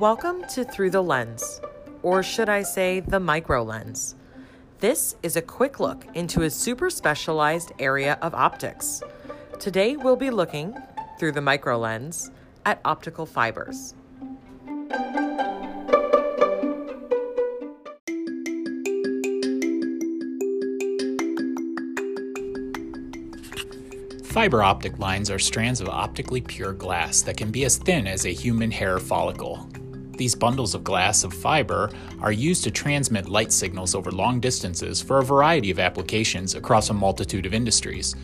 Welcome to Through the Lens, or should I say the micro lens. This is a quick look into a super specialized area of optics. Today we'll be looking, through the micro lens, at optical fibers. Fiber optic lines are strands of optically pure glass that can be as thin as a human hair follicle. These bundles of glass of fiber are used to transmit light signals over long distances for a variety of applications across a multitude of industries.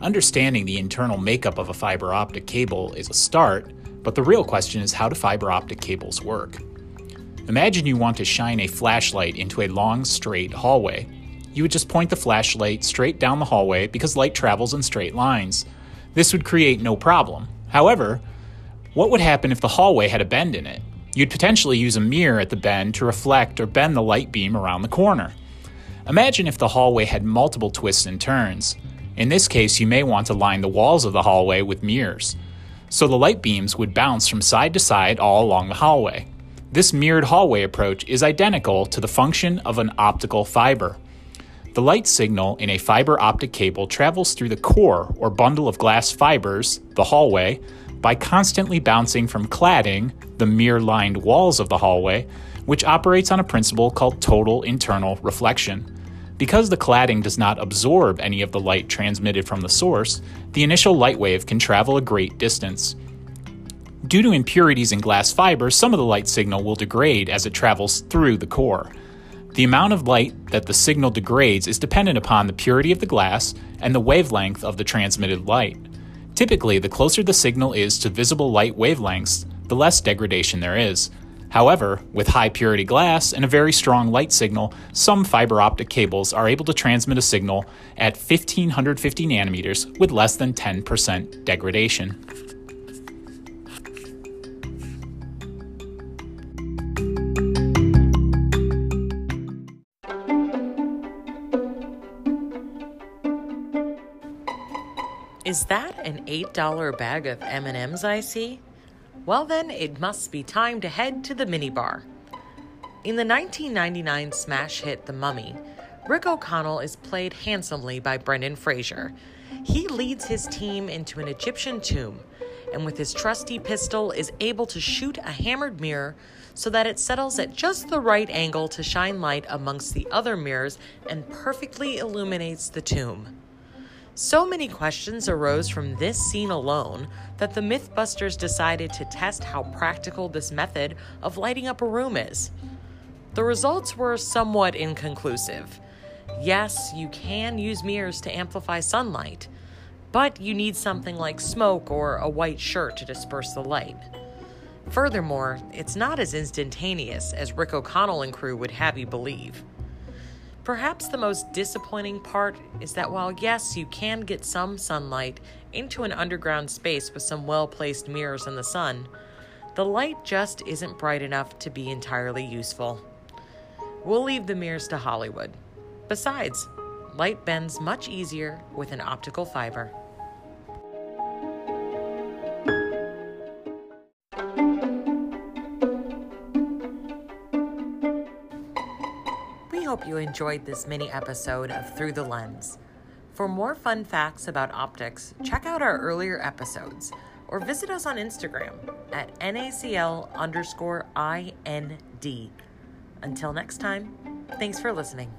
Understanding the internal makeup of a fiber optic cable is a start, but the real question is how do fiber optic cables work? Imagine you want to shine a flashlight into a long, straight hallway you would just point the flashlight straight down the hallway because light travels in straight lines. This would create no problem. However, what would happen if the hallway had a bend in it? You'd potentially use a mirror at the bend to reflect or bend the light beam around the corner. Imagine if the hallway had multiple twists and turns. In this case, you may want to line the walls of the hallway with mirrors. So the light beams would bounce from side to side all along the hallway. This mirrored hallway approach is identical to the function of an optical fiber. The light signal in a fiber optic cable travels through the core or bundle of glass fibers, the hallway, by constantly bouncing from cladding, the mirror lined walls of the hallway, which operates on a principle called total internal reflection. Because the cladding does not absorb any of the light transmitted from the source, the initial light wave can travel a great distance. Due to impurities in glass fibers, some of the light signal will degrade as it travels through the core. The amount of light that the signal degrades is dependent upon the purity of the glass and the wavelength of the transmitted light. Typically, the closer the signal is to visible light wavelengths, the less degradation there is. However, with high purity glass and a very strong light signal, some fiber optic cables are able to transmit a signal at 1550 nanometers with less than 10% degradation. Is that an $8 bag of M&Ms I see? Well then, it must be time to head to the minibar. In the 1999 smash hit The Mummy, Rick O'Connell is played handsomely by Brendan Fraser. He leads his team into an Egyptian tomb and with his trusty pistol is able to shoot a hammered mirror so that it settles at just the right angle to shine light amongst the other mirrors and perfectly illuminates the tomb. So many questions arose from this scene alone that the Mythbusters decided to test how practical this method of lighting up a room is. The results were somewhat inconclusive. Yes, you can use mirrors to amplify sunlight, but you need something like smoke or a white shirt to disperse the light. Furthermore, it's not as instantaneous as Rick O'Connell and crew would have you believe. Perhaps the most disappointing part is that while, yes, you can get some sunlight into an underground space with some well placed mirrors in the sun, the light just isn't bright enough to be entirely useful. We'll leave the mirrors to Hollywood. Besides, light bends much easier with an optical fiber. Hope you enjoyed this mini episode of Through the Lens. For more fun facts about optics, check out our earlier episodes or visit us on Instagram at NACL underscore IND. Until next time, thanks for listening.